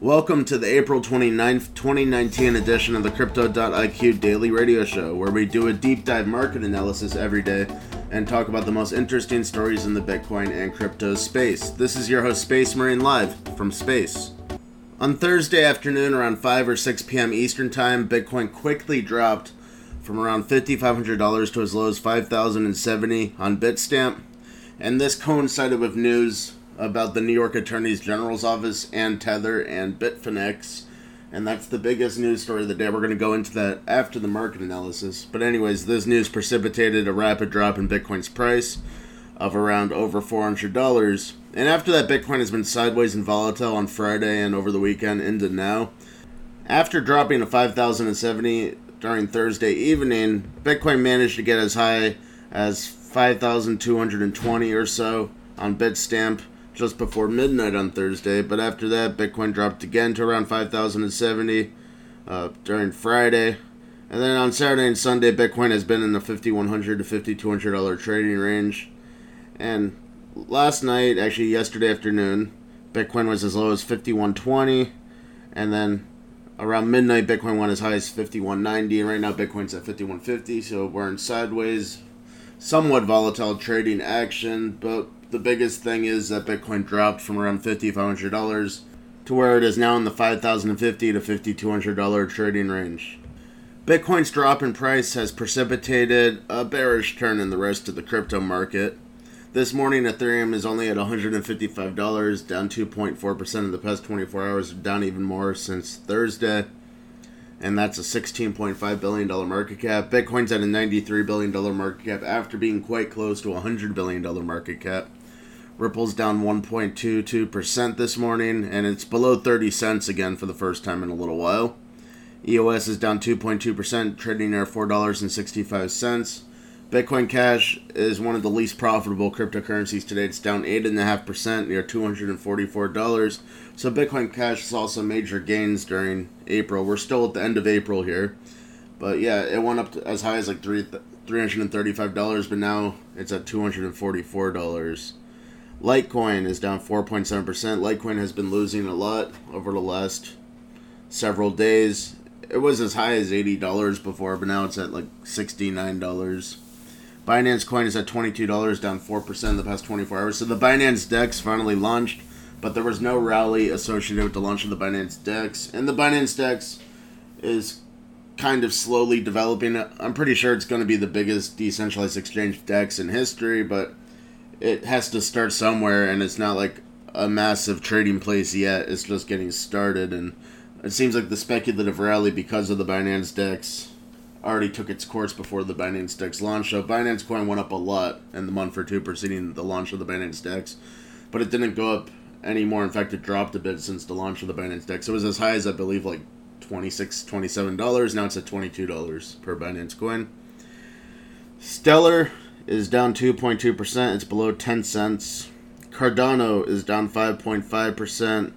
Welcome to the April 29th, 2019 edition of the Crypto.IQ Daily Radio Show, where we do a deep dive market analysis every day and talk about the most interesting stories in the Bitcoin and crypto space. This is your host, Space Marine, live from space. On Thursday afternoon, around 5 or 6 p.m. Eastern Time, Bitcoin quickly dropped from around $5,500 to as low as 5,070 on Bitstamp, and this coincided with news about the New York Attorney General's office and Tether and Bitfinex. And that's the biggest news story of the day. We're going to go into that after the market analysis. But, anyways, this news precipitated a rapid drop in Bitcoin's price of around over $400. And after that, Bitcoin has been sideways and volatile on Friday and over the weekend into now. After dropping to 5,070 during Thursday evening, Bitcoin managed to get as high as 5,220 or so on Bitstamp just before midnight on Thursday. But after that, Bitcoin dropped again to around 5,070 uh, during Friday. And then on Saturday and Sunday, Bitcoin has been in the 5,100 to 5,200 dollar trading range. And last night, actually yesterday afternoon, Bitcoin was as low as 5,120, and then around midnight, Bitcoin went as high as 5,190, and right now Bitcoin's at 5,150. So we're in sideways, somewhat volatile trading action, but the biggest thing is that Bitcoin dropped from around $5,500 to where it is now in the 5,050 to $5,200 trading range. Bitcoin's drop in price has precipitated a bearish turn in the rest of the crypto market. This morning, Ethereum is only at $155, down 2.4% in the past 24 hours, down even more since Thursday. And that's a $16.5 billion market cap. Bitcoin's at a $93 billion market cap after being quite close to a $100 billion market cap. Ripple's down 1.22% this morning, and it's below 30 cents again for the first time in a little while. EOS is down 2.2%, trading near $4.65. Bitcoin Cash is one of the least profitable cryptocurrencies today. It's down 8.5%, near $244. So Bitcoin Cash saw some major gains during April. We're still at the end of April here. But yeah, it went up as high as like three, $335, but now it's at $244. Litecoin is down 4.7%. Litecoin has been losing a lot over the last several days. It was as high as $80 before, but now it's at like $69. Binance Coin is at $22, down 4% in the past 24 hours. So the Binance DEX finally launched, but there was no rally associated with the launch of the Binance DEX. And the Binance DEX is kind of slowly developing. I'm pretty sure it's going to be the biggest decentralized exchange DEX in history, but it has to start somewhere, and it's not like a massive trading place yet. It's just getting started, and it seems like the speculative rally because of the Binance Dex already took its course before the Binance Dex launch. So Binance Coin went up a lot in the month or two preceding the launch of the Binance Dex, but it didn't go up anymore. In fact, it dropped a bit since the launch of the Binance Dex. It was as high as I believe like 26 $27. Now it's at $22 per Binance Coin. Stellar is down 2.2%. It's below 10 cents. Cardano is down 5.5%.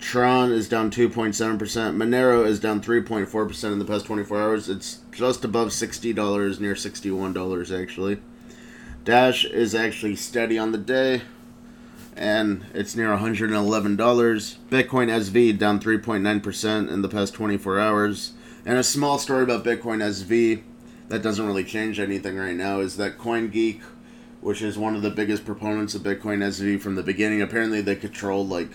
Tron is down 2.7%. Monero is down 3.4% in the past 24 hours. It's just above $60, near $61 actually. Dash is actually steady on the day and it's near $111. Bitcoin SV down 3.9% in the past 24 hours. And a small story about Bitcoin SV that doesn't really change anything right now is that CoinGeek, which is one of the biggest proponents of Bitcoin SV from the beginning, apparently they control like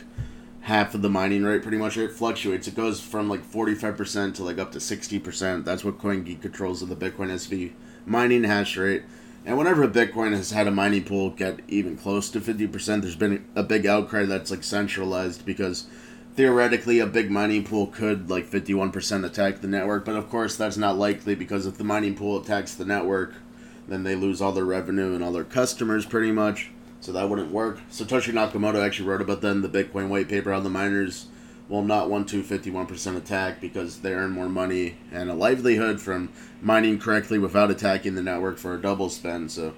half of the mining rate pretty much. It fluctuates. It goes from like 45% to like up to 60%. That's what CoinGeek controls of the Bitcoin SV mining hash rate. And whenever Bitcoin has had a mining pool get even close to 50%, there's been a big outcry that's like centralized because theoretically a big mining pool could like 51% attack the network but of course that's not likely because if the mining pool attacks the network then they lose all their revenue and all their customers pretty much. So that wouldn't work. Satoshi nakamoto actually wrote about that in the bitcoin white paper how the miners will not want to 51% attack because they earn more money and a livelihood from mining correctly without attacking the network for a double spend. So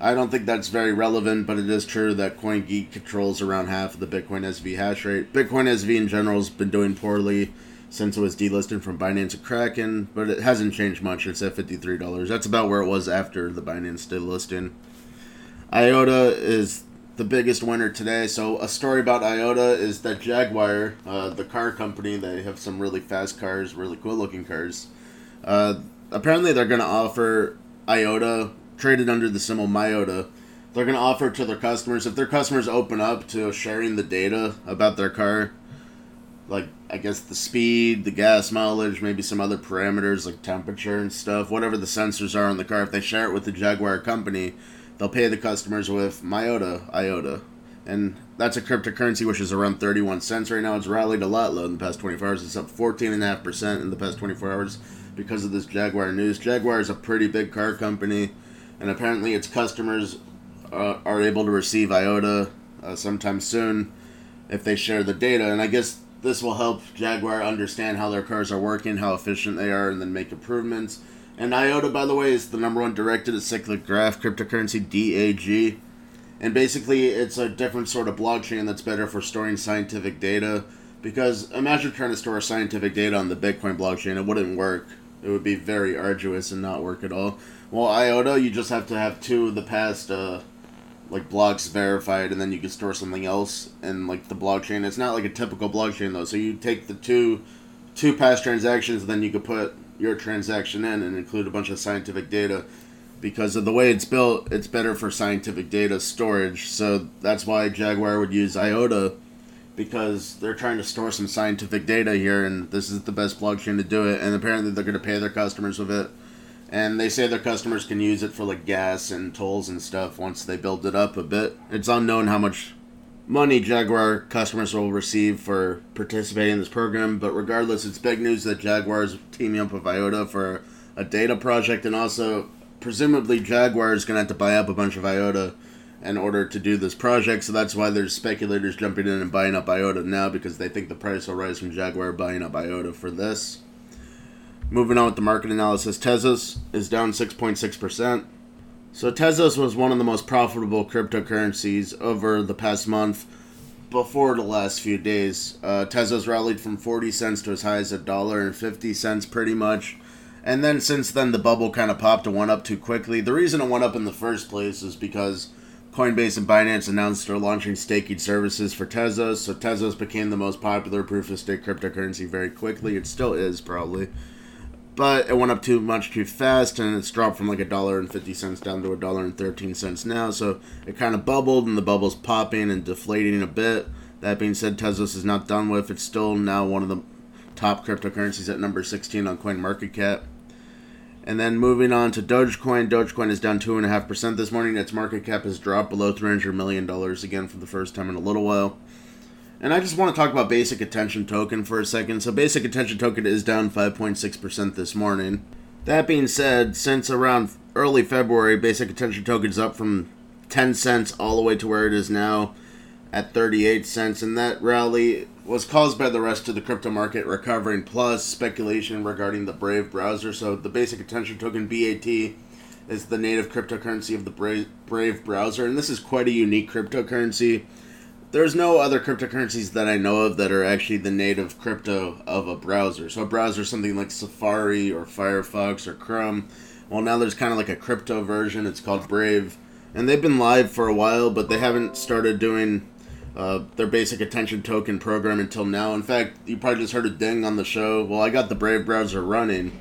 I don't think that's very relevant, but it is true that CoinGeek controls around half of the Bitcoin SV hash rate. Bitcoin SV in general has been doing poorly since it was delisted from Binance and Kraken, but it hasn't changed much. It's at $53. That's about where it was after the Binance delisting. IOTA is the biggest winner today. So a story about Iota is that Jaguar, uh, the car company, they have some really fast cars, really cool looking cars. Uh, apparently, they're going to offer Iota traded under the symbol MIOTA. They're going to offer to their customers if their customers open up to sharing the data about their car, like I guess the speed, the gas mileage, maybe some other parameters like temperature and stuff, whatever the sensors are on the car. If they share it with the Jaguar company they'll pay the customers with MIOTA, IOTA. And that's a cryptocurrency which is around 31 cents right now. It's rallied a lot low in the past 24 hours. It's up 14.5% in the past 24 hours because of this Jaguar news. Jaguar is a pretty big car company, and apparently its customers uh, are able to receive IOTA uh, sometime soon if they share the data. And I guess this will help Jaguar understand how their cars are working, how efficient they are, and then make improvements. And IOTA, by the way, is the number one directed cyclic graph cryptocurrency, DAG. And basically, it's a different sort of blockchain that's better for storing scientific data. Because imagine trying to store scientific data on the Bitcoin blockchain, it wouldn't work. It would be very arduous and not work at all. Well, IOTA, you just have to have two of the past uh, like blocks verified, and then you can store something else in like the blockchain. It's not like a typical blockchain though. So you take the two two past transactions, then you could put your transaction in and include a bunch of scientific data because of the way it's built it's better for scientific data storage so that's why jaguar would use iota because they're trying to store some scientific data here and this is the best blockchain to do it and apparently they're going to pay their customers with it and they say their customers can use it for like gas and tolls and stuff once they build it up a bit it's unknown how much money Jaguar customers will receive for participating in this program. But regardless, it's big news that Jaguar is teaming up with IOTA for a data project, and also presumably Jaguar is going to have to buy up a bunch of IOTA in order to do this project. So that's why there's speculators jumping in and buying up IOTA now because they think the price will rise from Jaguar buying up IOTA for this. Moving on with the market analysis, Tezos is down 6.6%. So Tezos was one of the most profitable cryptocurrencies over the past month. Before the last few days, uh, Tezos rallied from 40 cents to as high as a dollar and 50 cents, pretty much. And then since then, the bubble kind of popped and went up too quickly. The reason it went up in the first place is because Coinbase and Binance announced they're launching staking services for Tezos. So Tezos became the most popular proof of stake cryptocurrency very quickly. It still is, probably but it went up too much too fast and it's dropped from like a dollar and 50 cents down to a dollar and 13 cents now so it kind of bubbled and the bubble's popping and deflating a bit. That being said tezos is not done with. It's still now one of the top cryptocurrencies at number 16 on coin market cap and then moving on to dogecoin. Dogecoin is down 2.5% this morning. Its market cap has dropped below $300 million again for the first time in a little while and I just want to talk about Basic Attention Token for a second. So, Basic Attention Token is down 5.6% this morning. That being said, since around early February, Basic Attention Token is up from 10 cents all the way to where it is now at 38 cents. And that rally was caused by the rest of the crypto market recovering, plus speculation regarding the Brave browser. So, the Basic Attention Token, BAT, is the native cryptocurrency of the Brave, Brave browser. And this is quite a unique cryptocurrency there's no other cryptocurrencies that I know of that are actually the native crypto of a browser. So a browser, something like Safari or Firefox or Chrome. Well, now there's kind of like a crypto version. It's called Brave, and they've been live for a while, but they haven't started doing uh, their basic attention token program until now. In fact, you probably just heard a ding on the show. Well, I got the Brave browser running.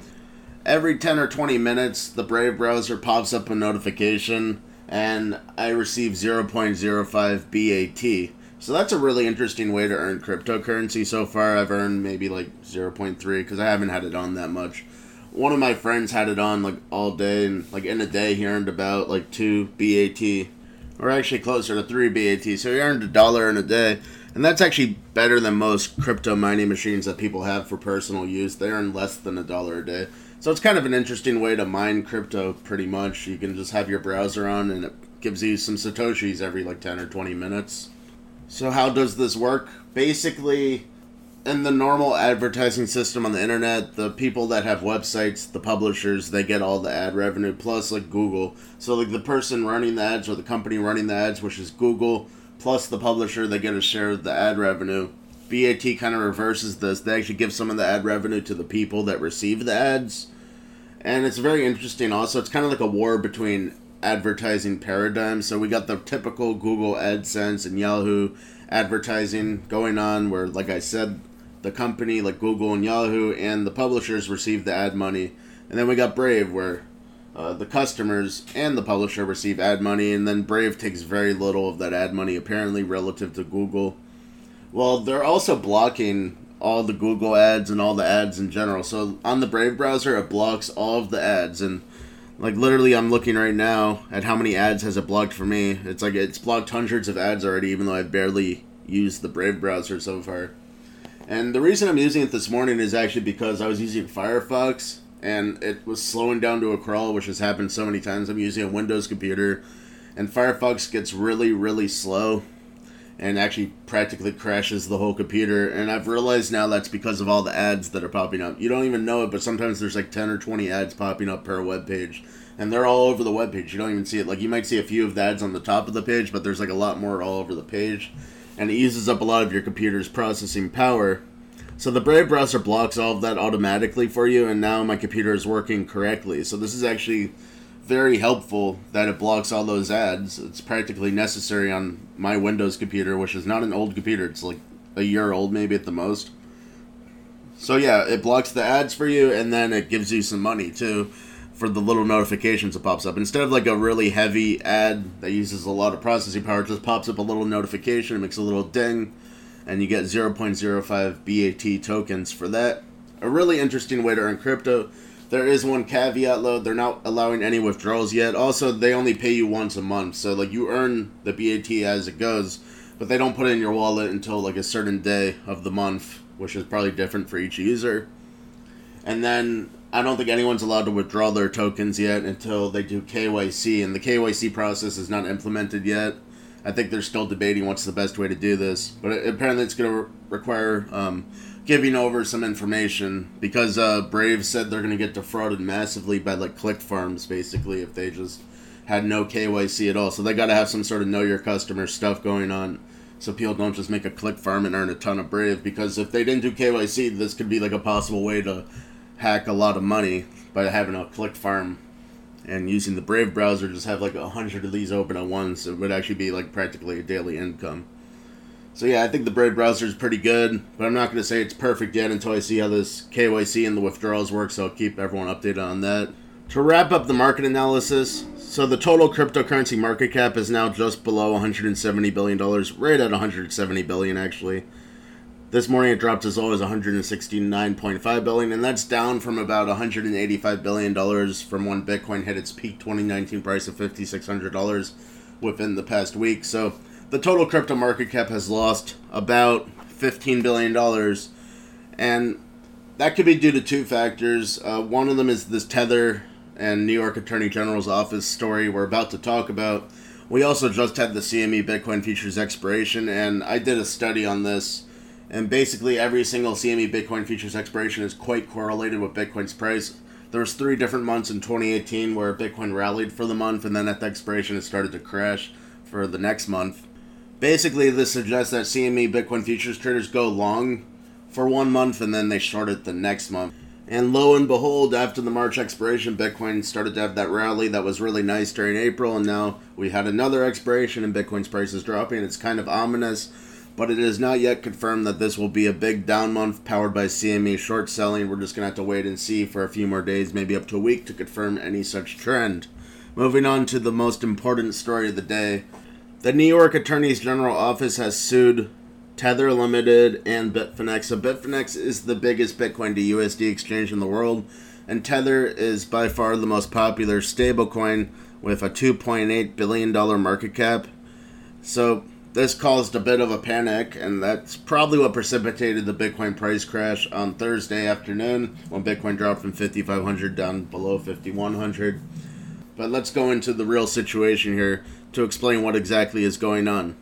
Every 10 or 20 minutes, the Brave browser pops up a notification, and I receive 0.05 BAT so that's a really interesting way to earn cryptocurrency. So far, I've earned maybe like 0.3 because I haven't had it on that much. One of my friends had it on like all day, and like in a day, he earned about like 2 BAT, or actually closer to 3 BAT. So he earned a dollar in a day. And that's actually better than most crypto mining machines that people have for personal use. They earn less than a dollar a day. So it's kind of an interesting way to mine crypto, pretty much. You can just have your browser on, and it gives you some Satoshis every like 10 or 20 minutes. So how does this work? Basically, in the normal advertising system on the internet, the people that have websites, the publishers, they get all the ad revenue plus like Google. So like the person running the ads or the company running the ads, which is Google, plus the publisher, they get a share of the ad revenue. BAT kind of reverses this. They actually give some of the ad revenue to the people that receive the ads. And it's very interesting also. It's kind of like a war between advertising paradigm. So we got the typical Google AdSense and Yahoo advertising going on, where, like I said, the company like Google and Yahoo and the publishers receive the ad money, and then we got Brave, where uh, the customers and the publisher receive ad money, and then Brave takes very little of that ad money, apparently, relative to Google. Well, they're also blocking all the Google ads and all the ads in general. So on the Brave browser, it blocks all of the ads, and like literally, I'm looking right now at how many ads has it blocked for me. It's like it's blocked hundreds of ads already, even though I've barely used the Brave browser so far. And the reason I'm using it this morning is actually because I was using Firefox and it was slowing down to a crawl, which has happened so many times. I'm using a Windows computer, and Firefox gets really, really slow and actually practically crashes the whole computer. And I've realized now that's because of all the ads that are popping up. You don't even know it, but sometimes there's like 10 or 20 ads popping up per web page. And they're all over the web page. You don't even see it. Like you might see a few of the ads on the top of the page, but there's like a lot more all over the page. And it uses up a lot of your computer's processing power. So the Brave browser blocks all of that automatically for you, and now my computer is working correctly. So this is actually very helpful that it blocks all those ads. It's practically necessary on my Windows computer, which is not an old computer. It's like a year old, maybe at the most. So yeah, it blocks the ads for you, and then it gives you some money too for the little notifications that pops up. Instead of like a really heavy ad that uses a lot of processing power, it just pops up a little notification, it makes a little ding and you get 0.05 BAT tokens for that. A really interesting way to earn crypto. There is one caveat though, they're not allowing any withdrawals yet. Also, they only pay you once a month, so like you earn the BAT as it goes, but they don't put it in your wallet until like a certain day of the month, which is probably different for each user. And then I don't think anyone's allowed to withdraw their tokens yet until they do KYC, and the KYC process is not implemented yet. I think they're still debating what's the best way to do this, but apparently it's going to re- require um, giving over some information because uh, Brave said they're going to get defrauded massively by like click farms, basically, if they just had no KYC at all. So they got to have some sort of know your customer stuff going on, so people don't just make a click farm and earn a ton of Brave. Because if they didn't do KYC, this could be like a possible way to hack a lot of money by having a click farm and using the Brave browser, just have like a hundred of these open at once. It would actually be like practically a daily income. So yeah, I think the Brave browser is pretty good, but I'm not going to say it's perfect yet until I see how this KYC and the withdrawals work. So I'll keep everyone updated on that. To wrap up the market analysis, so the total cryptocurrency market cap is now just below 170 billion dollars, right at 170 billion actually. This morning it dropped as low as 169.5 billion, and that's down from about 185 billion dollars from when Bitcoin hit its peak 2019 price of 5,600 dollars within the past week. So the total crypto market cap has lost about 15 billion dollars, and that could be due to two factors. Uh, one of them is this Tether and New York Attorney General's office story we're about to talk about. We also just had the CME Bitcoin futures expiration, and I did a study on this and basically every single CME Bitcoin futures expiration is quite correlated with Bitcoin's price. There was three different months in 2018 where Bitcoin rallied for the month, and then at the expiration it started to crash for the next month. Basically, this suggests that CME Bitcoin futures traders go long for one month and then they short it the next month. And lo and behold, after the March expiration, Bitcoin started to have that rally that was really nice during April, and now we had another expiration and Bitcoin's price is dropping. It's kind of ominous but it is not yet confirmed that this will be a big down month powered by CME short selling. We're just going to have to wait and see for a few more days, maybe up to a week, to confirm any such trend. Moving on to the most important story of the day. The New York Attorney's General Office has sued Tether Limited and Bitfinex. So, Bitfinex is the biggest Bitcoin to USD exchange in the world, and Tether is by far the most popular stablecoin with a $2.8 billion market cap. So, this caused a bit of a panic, and that's probably what precipitated the Bitcoin price crash on Thursday afternoon when Bitcoin dropped from 5,500 down below 5,100. But let's go into the real situation here to explain what exactly is going on.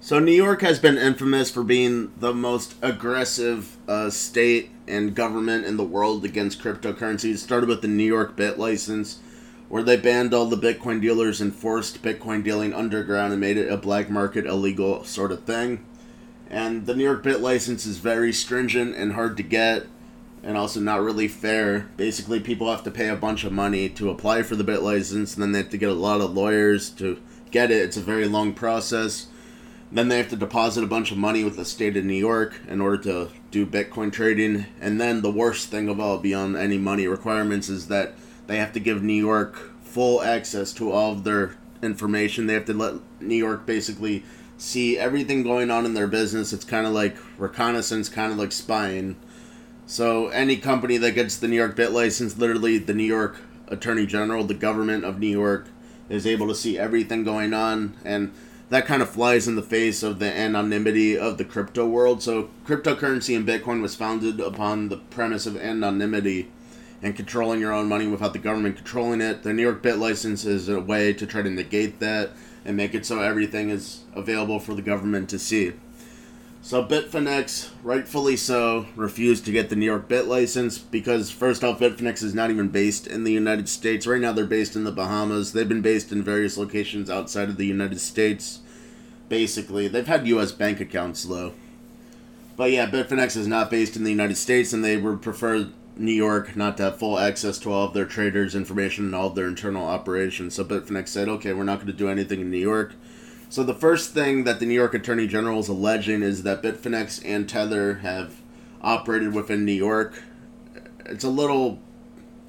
So, New York has been infamous for being the most aggressive uh, state and government in the world against cryptocurrencies. It started with the New York Bit license, where they banned all the Bitcoin dealers and forced Bitcoin dealing underground and made it a black market illegal sort of thing. And the New York Bit license is very stringent and hard to get. and also not really fair. Basically, people have to pay a bunch of money to apply for the bit license, and then they have to get a lot of lawyers to get it. It's a very long process. Then they have to deposit a bunch of money with the state of New York in order to do Bitcoin trading. And then the worst thing of all, beyond any money requirements, is that they have to give New York full access to all of their information. They have to let New York basically see everything going on in their business. It's kind of like reconnaissance, kind of like spying. So any company that gets the New York bit license, literally the New York Attorney General, the government of New York, is able to see everything going on and that kind of flies in the face of the anonymity of the crypto world. So cryptocurrency and Bitcoin was founded upon the premise of anonymity and controlling your own money without the government controlling it. The New York Bit license is a way to try to negate that and make it so everything is available for the government to see. So Bitfinex, rightfully so, refused to get the New York Bit license because first off, Bitfinex is not even based in the United States. Right now, they're based in the Bahamas. They've been based in various locations outside of the United States. Basically, they've had U.S. bank accounts though. But yeah, Bitfinex is not based in the United States, and they would prefer New York not to have full access to all of their traders' information and all of their internal operations. So Bitfinex said, okay, we're not going to do anything in New York. So the first thing that the New York Attorney General is alleging is that Bitfinex and Tether have operated within New York. It's a little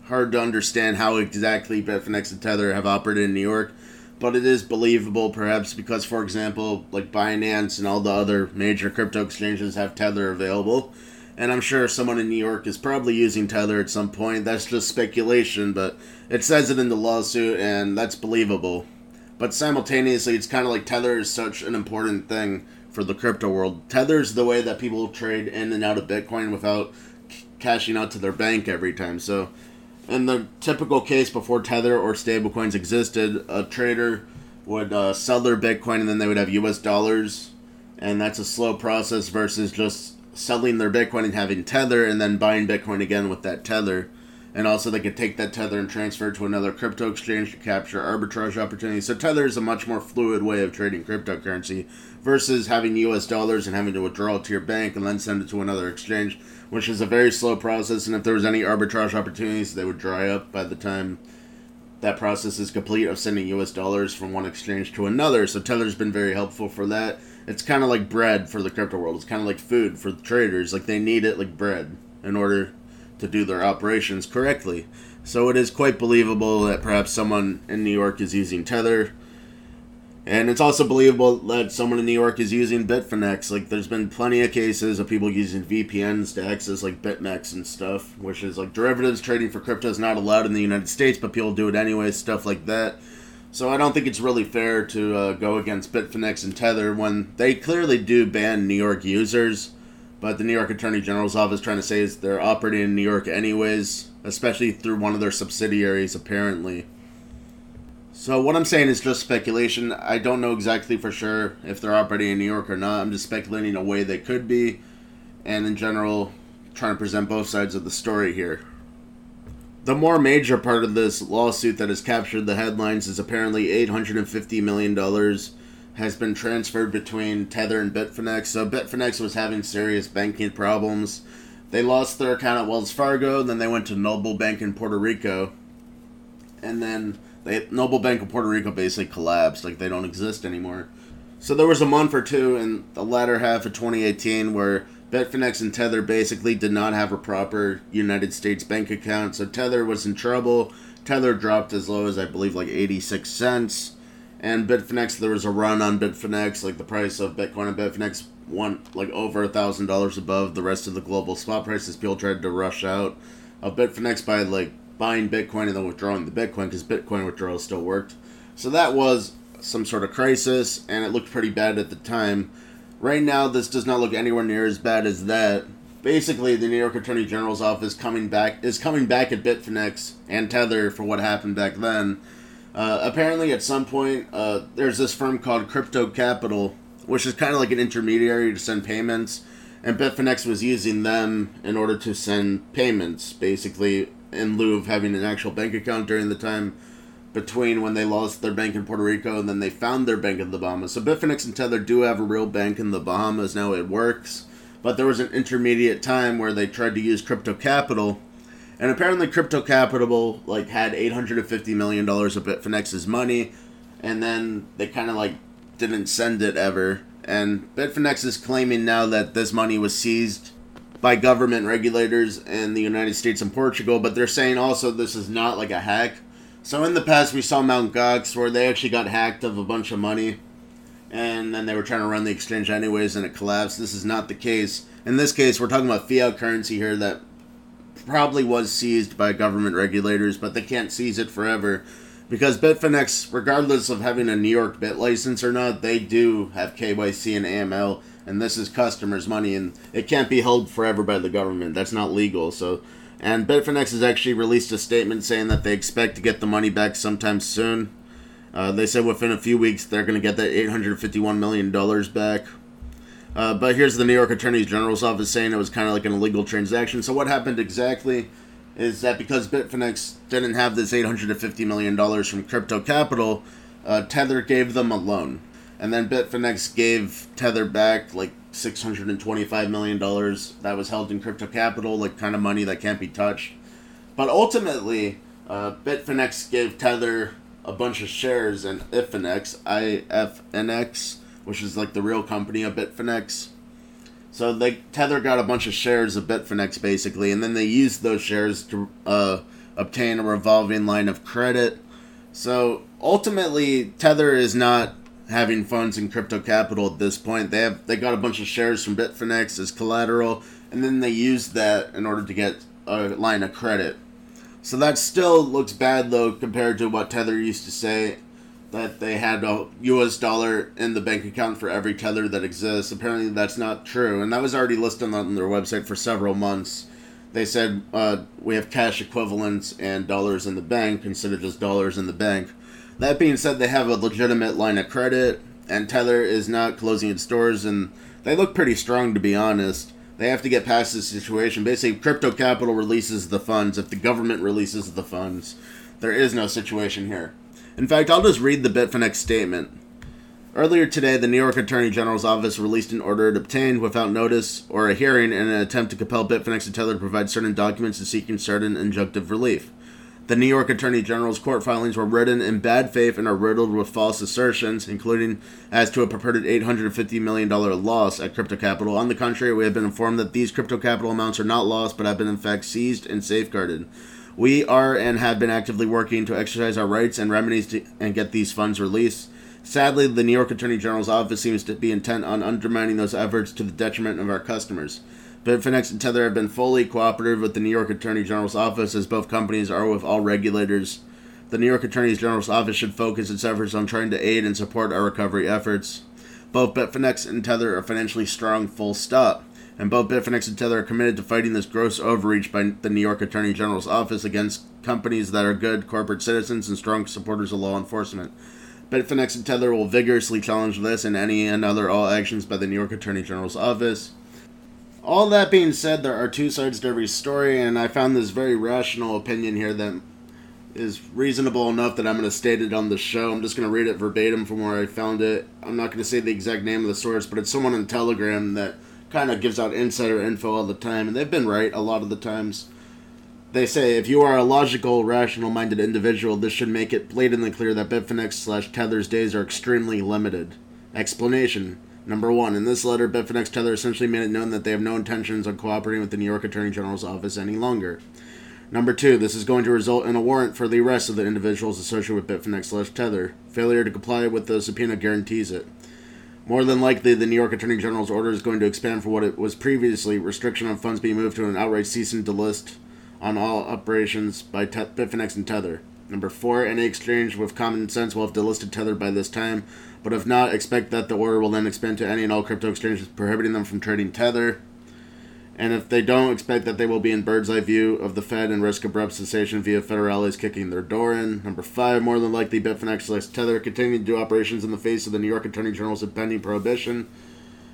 hard to understand how exactly Bitfinex and Tether have operated in New York, but it is believable perhaps because, for example, like Binance and all the other major crypto exchanges have Tether available. And I'm sure someone in New York is probably using Tether at some point. That's just speculation, but it says it in the lawsuit, and that's believable. But simultaneously, it's kind of like Tether is such an important thing for the crypto world. Tether is the way that people trade in and out of Bitcoin without c- cashing out to their bank every time. So, in the typical case before Tether or stablecoins existed, a trader would uh, sell their Bitcoin and then they would have US dollars. And that's a slow process versus just selling their Bitcoin and having Tether and then buying Bitcoin again with that Tether and also they could take that tether and transfer it to another crypto exchange to capture arbitrage opportunities. So tether is a much more fluid way of trading cryptocurrency versus having US dollars and having to withdraw it to your bank and then send it to another exchange, which is a very slow process and if there was any arbitrage opportunities, they would dry up by the time that process is complete of sending US dollars from one exchange to another. So Tether's been very helpful for that. It's kind of like bread for the crypto world. It's kind of like food for the traders. Like they need it like bread in order to do their operations correctly. So it is quite believable that perhaps someone in New York is using Tether. And it's also believable that someone in New York is using Bitfinex. Like, there's been plenty of cases of people using VPNs to access, like, BitMEX and stuff, which is, like, derivatives trading for crypto is not allowed in the United States, but people do it anyway, stuff like that. So I don't think it's really fair to uh, go against Bitfinex and Tether when they clearly do ban New York users but the New York Attorney General's office trying to say is they're operating in New York anyways, especially through one of their subsidiaries apparently. So what I'm saying is just speculation. I don't know exactly for sure if they're operating in New York or not. I'm just speculating a way they could be, and in general, trying to present both sides of the story here. The more major part of this lawsuit that has captured the headlines is apparently $850 million has been transferred between Tether and Bitfinex. So Bitfinex was having serious banking problems. They lost their account at Wells Fargo, then they went to Noble Bank in Puerto Rico. And then they, Noble Bank of Puerto Rico basically collapsed, like they don't exist anymore. So there was a month or two in the latter half of 2018 where Bitfinex and Tether basically did not have a proper United States bank account. So Tether was in trouble. Tether dropped as low as I believe like 86 cents and Bitfinex, there was a run on Bitfinex, like the price of Bitcoin and Bitfinex went like over a thousand dollars above the rest of the global spot prices. People tried to rush out of Bitfinex by like buying Bitcoin and then withdrawing the Bitcoin because Bitcoin withdrawal still worked. So that was some sort of crisis, and it looked pretty bad at the time. Right now, this does not look anywhere near as bad as that. Basically, the New York Attorney General's office coming back is coming back at Bitfinex and Tether for what happened back then uh, apparently, at some point, uh, there's this firm called Crypto Capital, which is kind of like an intermediary to send payments, and Bitfinex was using them in order to send payments, basically in lieu of having an actual bank account during the time between when they lost their bank in Puerto Rico and then they found their bank in the Bahamas. So Bitfinex and Tether do have a real bank in the Bahamas now. It works, but there was an intermediate time where they tried to use crypto capital and apparently crypto capital like had 850 million dollars of bitfinex's money and then they kind of like didn't send it ever and bitfinex is claiming now that this money was seized by government regulators in the united states and portugal but they're saying also this is not like a hack so in the past we saw Mt. Gox where they actually got hacked of a bunch of money and then they were trying to run the exchange anyways and it collapsed. This is not the case. In this case, we're talking about fiat currency here that probably was seized by government regulators, but they can't seize it forever because Bitfinex, regardless of having a New York bit license or not, they do have KYC and AML, and this is customers' money, and it can't be held forever by the government. That's not legal. So, and Bitfinex has actually released a statement saying that they expect to get the money back sometime soon. Uh, they said within a few weeks they're going to get that $851 million back. Uh, but here's the New York Attorney General's office saying it was kind of like an illegal transaction. So what happened exactly is that because Bitfinex didn't have this $850 million from crypto capital, uh, Tether gave them a loan. And then Bitfinex gave Tether back like $625 million that was held in crypto capital, like kind of money that can't be touched. But ultimately, uh, Bitfinex gave Tether a bunch of shares in Ifinex, IFNX, which is like the real company of Bitfinex. So they Tether got a bunch of shares of Bitfinex basically, and then they used those shares to uh, obtain a revolving line of credit. So ultimately, Tether is not having funds in crypto capital at this point. They have they got a bunch of shares from Bitfinex as collateral, and then they used that in order to get a line of credit. So that still looks bad though compared to what Tether used to say that they had a US dollar in the bank account for every tether that exists. Apparently that's not true and that was already listed on their website for several months. They said uh, we have cash equivalents and dollars in the bank instead of just dollars in the bank. That being said, they have a legitimate line of credit, and Tether is not closing its doors, and they look pretty strong to be honest. They have to get past this situation. Basically, crypto capital releases the funds. If the government releases the funds, there is no situation here. In fact, I'll just read the Bitfinex statement. Earlier today, the New York Attorney General's office released an order it obtained without notice or a hearing in an attempt to compel Bitfinex and Tether to provide certain documents to seeking certain injunctive relief. The New York Attorney General's court filings were written in bad faith and are riddled with false assertions, including as to a purported $850 million loss at Crypto Capital. On the contrary, we have been informed that these crypto capital amounts are not lost, but have been in fact seized and safeguarded. We are and have been actively working to exercise our rights and remedies to, and get these funds released. Sadly, the New York Attorney General's office seems to be intent on undermining those efforts to the detriment of our customers. Bitfinex and Tether have been fully cooperative with the New York Attorney General's office as both companies are with all regulators. The New York Attorney General's office should focus its efforts on trying to aid and support our recovery efforts. Both Bitfinex and Tether are financially strong, full stop. And both Bitfinex and Tether are committed to fighting this gross overreach by the New York Attorney General's office against companies that are good corporate citizens and strong supporters of law enforcement. Bitfinex and Tether will vigorously challenge this and any and other all actions by the New York Attorney General's office. All that being said, there are two sides to every story, and I found this very rational opinion here that is reasonable enough that I'm going to state it on the show. I'm just going to read it verbatim from where I found it. I'm not going to say the exact name of the source, but it's someone on Telegram that kind of gives out insider info all the time, and they've been right a lot of the times. They say if you are a logical, rational minded individual, this should make it blatantly clear that Bitfinex slash Tether's days are extremely limited. Explanation Number one, in this letter, Bitfinex Tether essentially made it known that they have no intentions on cooperating with the New York Attorney General's office any longer. Number two, this is going to result in a warrant for the arrest of the individuals associated with Bitfinex slash Tether. Failure to comply with the subpoena guarantees it. More than likely, the New York Attorney General's order is going to expand for what it was previously restriction on funds being moved to an outright cease and delist on all operations by Te- Bitfinex and Tether. Number four, any exchange with common sense will have delisted Tether by this time, but if not, expect that the order will then expand to any and all crypto exchanges, prohibiting them from trading Tether. And if they don't, expect that they will be in bird's eye view of the Fed and risk abrupt cessation via federales kicking their door in. Number five, more than likely, Bitfinex lets Tether continue to do operations in the face of the New York Attorney General's impending prohibition.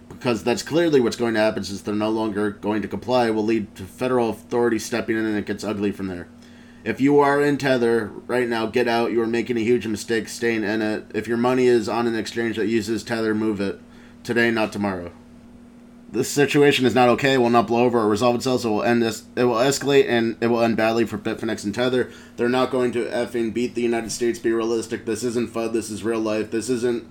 Because that's clearly what's going to happen since they're no longer going to comply, will lead to federal authorities stepping in and it gets ugly from there. If you are in Tether right now, get out. You are making a huge mistake staying in it. If your money is on an exchange that uses Tether, move it. Today, not tomorrow. The situation is not okay, will not blow over or resolve itself, so it will end this it will escalate and it will end badly for Bitfinex and Tether. They're not going to effing beat the United States, be realistic. This isn't FUD, this is real life. This isn't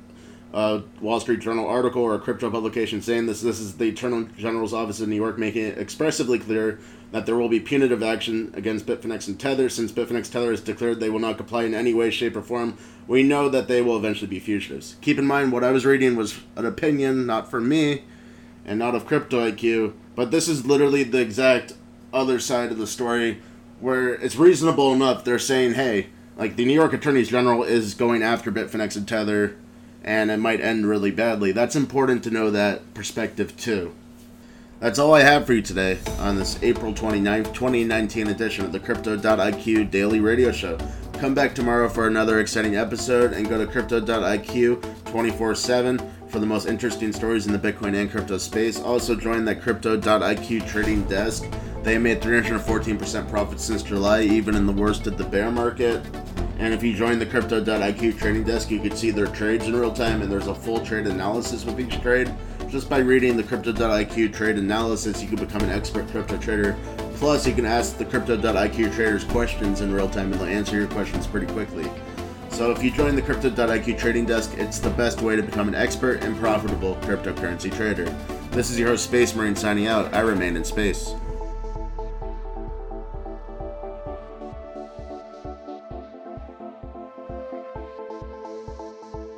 a Wall Street Journal article or a crypto publication saying this. This is the Attorney General's office in New York making it expressively clear that there will be punitive action against Bitfinex and Tether. Since Bitfinex Tether has declared they will not comply in any way, shape, or form, we know that they will eventually be fugitives. Keep in mind, what I was reading was an opinion, not from me, and not of Crypto IQ, but this is literally the exact other side of the story where it's reasonable enough. They're saying, hey, like the New York Attorney General is going after Bitfinex and Tether, and it might end really badly. That's important to know that perspective too. That's all I have for you today on this April 29th, 2019 edition of the Crypto.IQ Daily Radio Show. Come back tomorrow for another exciting episode and go to Crypto.IQ 24 7 for the most interesting stories in the Bitcoin and crypto space. Also, join the Crypto.IQ trading desk. They made 314% profit since July, even in the worst of the bear market. And if you join the Crypto.IQ trading desk, you can see their trades in real time, and there's a full trade analysis with each trade. Just by reading the Crypto.IQ trade analysis, you can become an expert crypto trader. Plus, you can ask the Crypto.IQ traders questions in real time and they'll answer your questions pretty quickly. So, if you join the Crypto.IQ trading desk, it's the best way to become an expert and profitable cryptocurrency trader. This is your host, Space Marine, signing out. I remain in space.